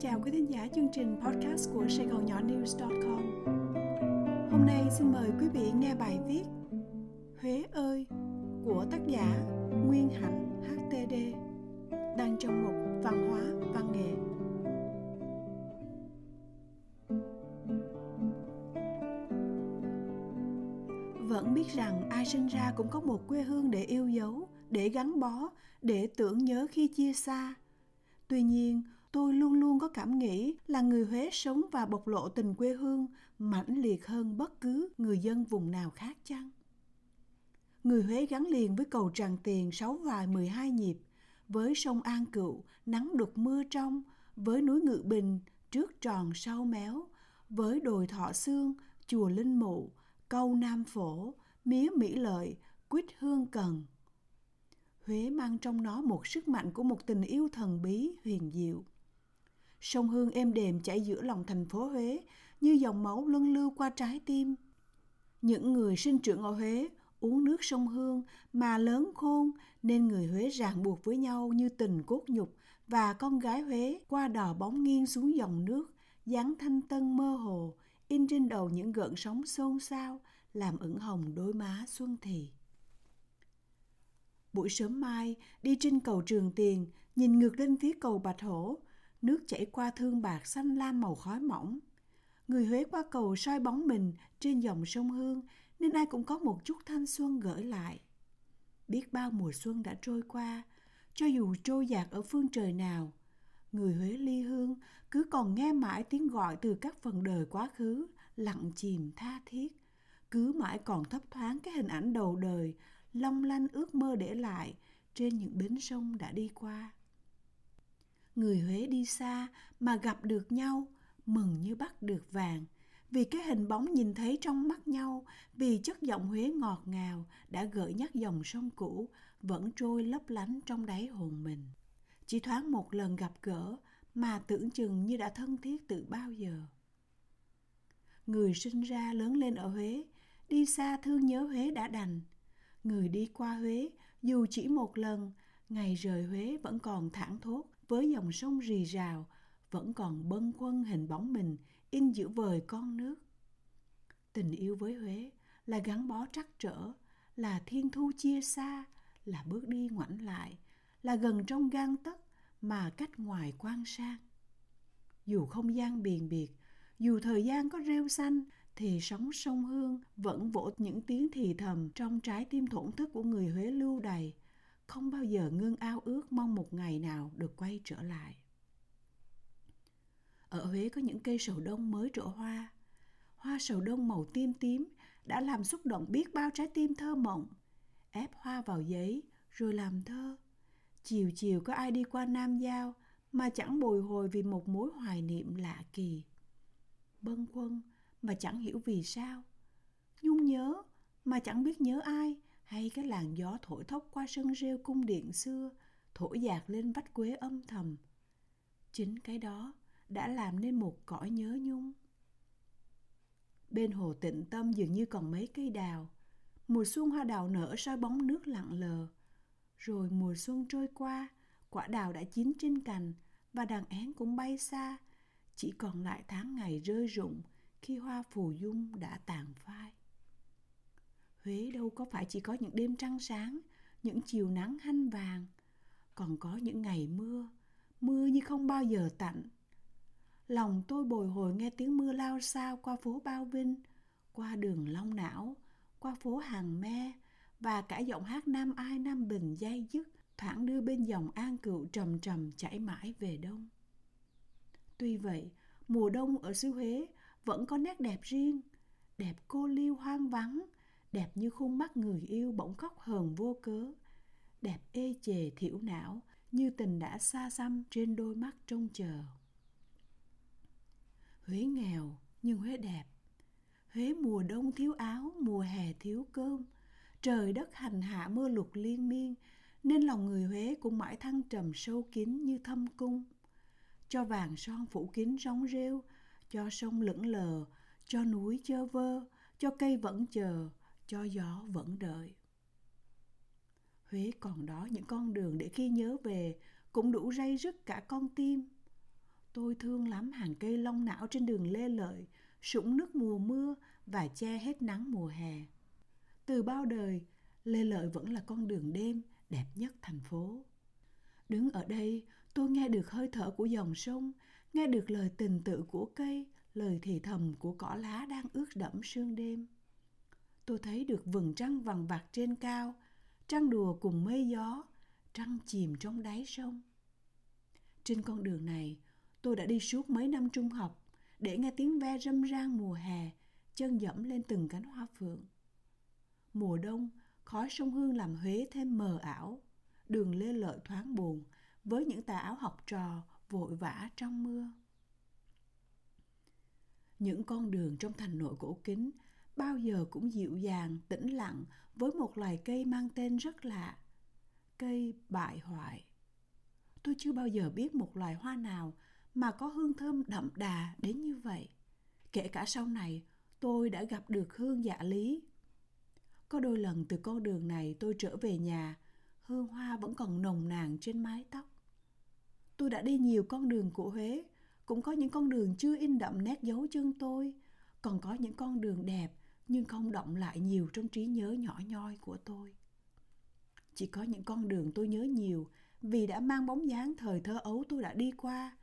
chào quý thính giả chương trình podcast của Sài Gòn Nhỏ News.com. Hôm nay xin mời quý vị nghe bài viết Huế ơi của tác giả Nguyên Hạnh HTD đang trong mục Văn hóa Văn nghệ. Vẫn biết rằng ai sinh ra cũng có một quê hương để yêu dấu, để gắn bó, để tưởng nhớ khi chia xa. Tuy nhiên, tôi luôn luôn có cảm nghĩ là người Huế sống và bộc lộ tình quê hương mãnh liệt hơn bất cứ người dân vùng nào khác chăng? Người Huế gắn liền với cầu Tràng Tiền sáu vài 12 nhịp, với sông An Cựu nắng đục mưa trong, với núi Ngự Bình trước tròn sau méo, với đồi Thọ Sương, chùa Linh Mụ, câu Nam Phổ, mía Mỹ Lợi, quýt Hương Cần. Huế mang trong nó một sức mạnh của một tình yêu thần bí huyền diệu. Sông Hương êm đềm chảy giữa lòng thành phố Huế như dòng máu luân lưu qua trái tim. Những người sinh trưởng ở Huế uống nước sông Hương mà lớn khôn nên người Huế ràng buộc với nhau như tình cốt nhục và con gái Huế qua đò bóng nghiêng xuống dòng nước, dáng thanh tân mơ hồ, in trên đầu những gợn sóng xôn xao, làm ửng hồng đôi má xuân thì. Buổi sớm mai, đi trên cầu Trường Tiền, nhìn ngược lên phía cầu Bạch Hổ, nước chảy qua thương bạc xanh lam màu khói mỏng. Người Huế qua cầu soi bóng mình trên dòng sông Hương nên ai cũng có một chút thanh xuân gửi lại. Biết bao mùa xuân đã trôi qua, cho dù trôi dạt ở phương trời nào, người Huế ly hương cứ còn nghe mãi tiếng gọi từ các phần đời quá khứ, lặng chìm tha thiết, cứ mãi còn thấp thoáng cái hình ảnh đầu đời, long lanh ước mơ để lại trên những bến sông đã đi qua. Người Huế đi xa mà gặp được nhau, mừng như bắt được vàng, vì cái hình bóng nhìn thấy trong mắt nhau, vì chất giọng Huế ngọt ngào đã gợi nhắc dòng sông cũ vẫn trôi lấp lánh trong đáy hồn mình. Chỉ thoáng một lần gặp gỡ mà tưởng chừng như đã thân thiết từ bao giờ. Người sinh ra lớn lên ở Huế, đi xa thương nhớ Huế đã đành. Người đi qua Huế, dù chỉ một lần, ngày rời Huế vẫn còn thảng thốt với dòng sông rì rào, vẫn còn bâng khuâng hình bóng mình in giữa vời con nước. Tình yêu với Huế là gắn bó trắc trở, là thiên thu chia xa, là bước đi ngoảnh lại, là gần trong gan tấc mà cách ngoài quan sang. Dù không gian biền biệt, dù thời gian có rêu xanh, thì sóng sông Hương vẫn vỗ những tiếng thì thầm trong trái tim thổn thức của người Huế lưu đầy, không bao giờ ngưng ao ước mong một ngày nào được quay trở lại. Ở Huế có những cây sầu đông mới trổ hoa. Hoa sầu đông màu tím tím đã làm xúc động biết bao trái tim thơ mộng. Ép hoa vào giấy, rồi làm thơ. Chiều chiều có ai đi qua Nam Giao mà chẳng bồi hồi vì một mối hoài niệm lạ kỳ. Bâng quân mà chẳng hiểu vì sao. Nhung nhớ mà chẳng biết nhớ ai hay cái làn gió thổi thốc qua sân rêu cung điện xưa thổi dạt lên vách quế âm thầm. Chính cái đó đã làm nên một cõi nhớ nhung. Bên hồ tịnh tâm dường như còn mấy cây đào. Mùa xuân hoa đào nở soi bóng nước lặng lờ. Rồi mùa xuân trôi qua, quả đào đã chín trên cành và đàn én cũng bay xa. Chỉ còn lại tháng ngày rơi rụng khi hoa phù dung đã tàn phai. Huế đâu có phải chỉ có những đêm trăng sáng, những chiều nắng hanh vàng, còn có những ngày mưa, mưa như không bao giờ tạnh, Lòng tôi bồi hồi nghe tiếng mưa lao sao qua phố Bao Vinh, qua đường Long Não, qua phố Hàng Me và cả giọng hát Nam Ai Nam Bình dây dứt thoảng đưa bên dòng An Cựu trầm trầm chảy mãi về đông. Tuy vậy, mùa đông ở xứ Huế vẫn có nét đẹp riêng, đẹp cô liêu hoang vắng, đẹp như khuôn mắt người yêu bỗng khóc hờn vô cớ, đẹp ê chề thiểu não như tình đã xa xăm trên đôi mắt trông chờ. Huế nghèo nhưng Huế đẹp. Huế mùa đông thiếu áo, mùa hè thiếu cơm. Trời đất hành hạ mưa lụt liên miên, nên lòng người Huế cũng mãi thăng trầm sâu kín như thâm cung. Cho vàng son phủ kín rong rêu, cho sông lững lờ, cho núi chơ vơ, cho cây vẫn chờ, cho gió vẫn đợi. Huế còn đó những con đường để khi nhớ về cũng đủ ray rứt cả con tim. Tôi thương lắm hàng cây long não trên đường Lê Lợi, sũng nước mùa mưa và che hết nắng mùa hè. Từ bao đời, Lê Lợi vẫn là con đường đêm đẹp nhất thành phố. Đứng ở đây, tôi nghe được hơi thở của dòng sông, nghe được lời tình tự của cây, lời thì thầm của cỏ lá đang ướt đẫm sương đêm. Tôi thấy được vầng trăng vằng vặc trên cao, trăng đùa cùng mây gió, trăng chìm trong đáy sông. Trên con đường này, tôi đã đi suốt mấy năm trung học để nghe tiếng ve râm ran mùa hè, chân dẫm lên từng cánh hoa phượng. Mùa đông, khói sông Hương làm Huế thêm mờ ảo, đường lê lợi thoáng buồn với những tà áo học trò vội vã trong mưa. Những con đường trong thành nội cổ kính bao giờ cũng dịu dàng, tĩnh lặng với một loài cây mang tên rất lạ. Cây bại hoại. Tôi chưa bao giờ biết một loài hoa nào mà có hương thơm đậm đà đến như vậy. Kể cả sau này, tôi đã gặp được hương dạ lý. Có đôi lần từ con đường này tôi trở về nhà, hương hoa vẫn còn nồng nàn trên mái tóc. Tôi đã đi nhiều con đường của Huế, cũng có những con đường chưa in đậm nét dấu chân tôi, còn có những con đường đẹp nhưng không động lại nhiều trong trí nhớ nhỏ nhoi của tôi. Chỉ có những con đường tôi nhớ nhiều vì đã mang bóng dáng thời thơ ấu tôi đã đi qua,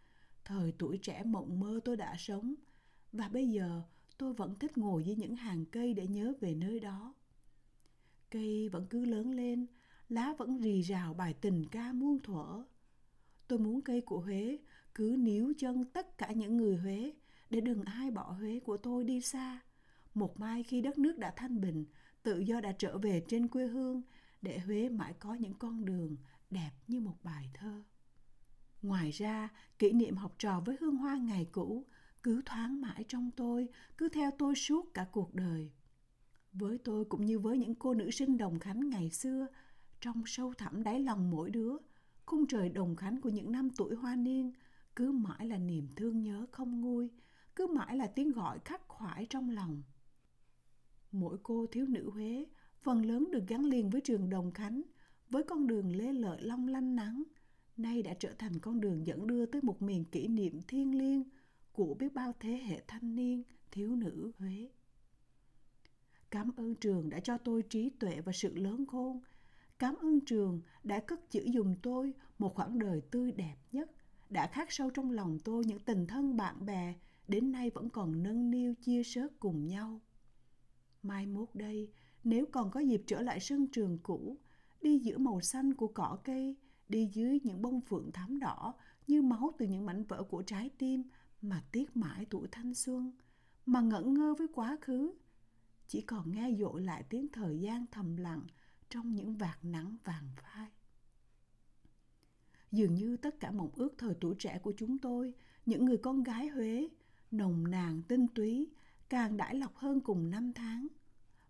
thời tuổi trẻ mộng mơ tôi đã sống và bây giờ tôi vẫn thích ngồi dưới những hàng cây để nhớ về nơi đó. Cây vẫn cứ lớn lên, lá vẫn rì rào bài tình ca muôn thuở. Tôi muốn cây của Huế cứ níu chân tất cả những người Huế để đừng ai bỏ Huế của tôi đi xa. Một mai khi đất nước đã thanh bình, tự do đã trở về trên quê hương, để Huế mãi có những con đường đẹp như một bài thơ. Ngoài ra, kỷ niệm học trò với hương hoa ngày cũ cứ thoáng mãi trong tôi, cứ theo tôi suốt cả cuộc đời. Với tôi cũng như với những cô nữ sinh đồng khánh ngày xưa, trong sâu thẳm đáy lòng mỗi đứa, khung trời đồng khánh của những năm tuổi hoa niên cứ mãi là niềm thương nhớ không nguôi, cứ mãi là tiếng gọi khắc khoải trong lòng. Mỗi cô thiếu nữ Huế phần lớn được gắn liền với trường Đồng Khánh, với con đường lê lợi long lanh nắng, nay đã trở thành con đường dẫn đưa tới một miền kỷ niệm thiêng liêng của biết bao thế hệ thanh niên, thiếu nữ Huế. Cảm ơn trường đã cho tôi trí tuệ và sự lớn khôn. Cảm ơn trường đã cất giữ dùm tôi một khoảng đời tươi đẹp nhất, đã khắc sâu trong lòng tôi những tình thân bạn bè đến nay vẫn còn nâng niu chia sớt cùng nhau. Mai mốt đây, nếu còn có dịp trở lại sân trường cũ, đi giữa màu xanh của cỏ cây, đi dưới những bông phượng thắm đỏ như máu từ những mảnh vỡ của trái tim mà tiếc mãi tuổi thanh xuân, mà ngẩn ngơ với quá khứ, chỉ còn nghe dội lại tiếng thời gian thầm lặng trong những vạt nắng vàng phai. Dường như tất cả mộng ước thời tuổi trẻ của chúng tôi, những người con gái Huế, nồng nàn tinh túy, càng đãi lọc hơn cùng năm tháng.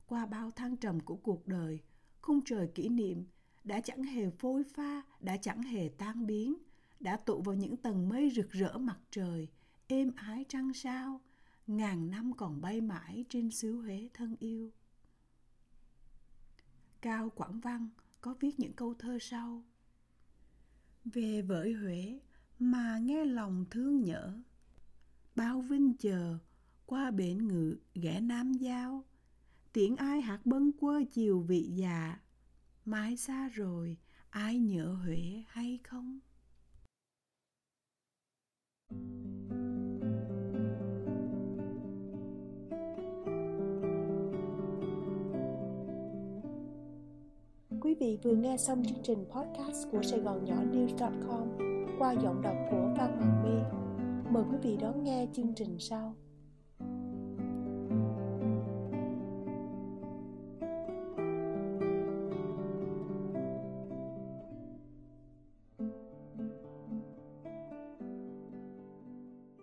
Qua bao thăng trầm của cuộc đời, khung trời kỷ niệm đã chẳng hề phôi pha, đã chẳng hề tan biến, đã tụ vào những tầng mây rực rỡ mặt trời, êm ái trăng sao, ngàn năm còn bay mãi trên xứ Huế thân yêu. Cao Quảng Văn có viết những câu thơ sau. Về với Huế mà nghe lòng thương nhớ, bao vinh chờ qua bến ngự ghé Nam Giao, tiếng ai hát bâng quơ chiều vị dạ. già, mãi xa rồi ai nhớ Huế hay không? Quý vị vừa nghe xong chương trình podcast của Sài Gòn Nhỏ News.com qua giọng đọc của Phan Hoàng My. Mời quý vị đón nghe chương trình sau.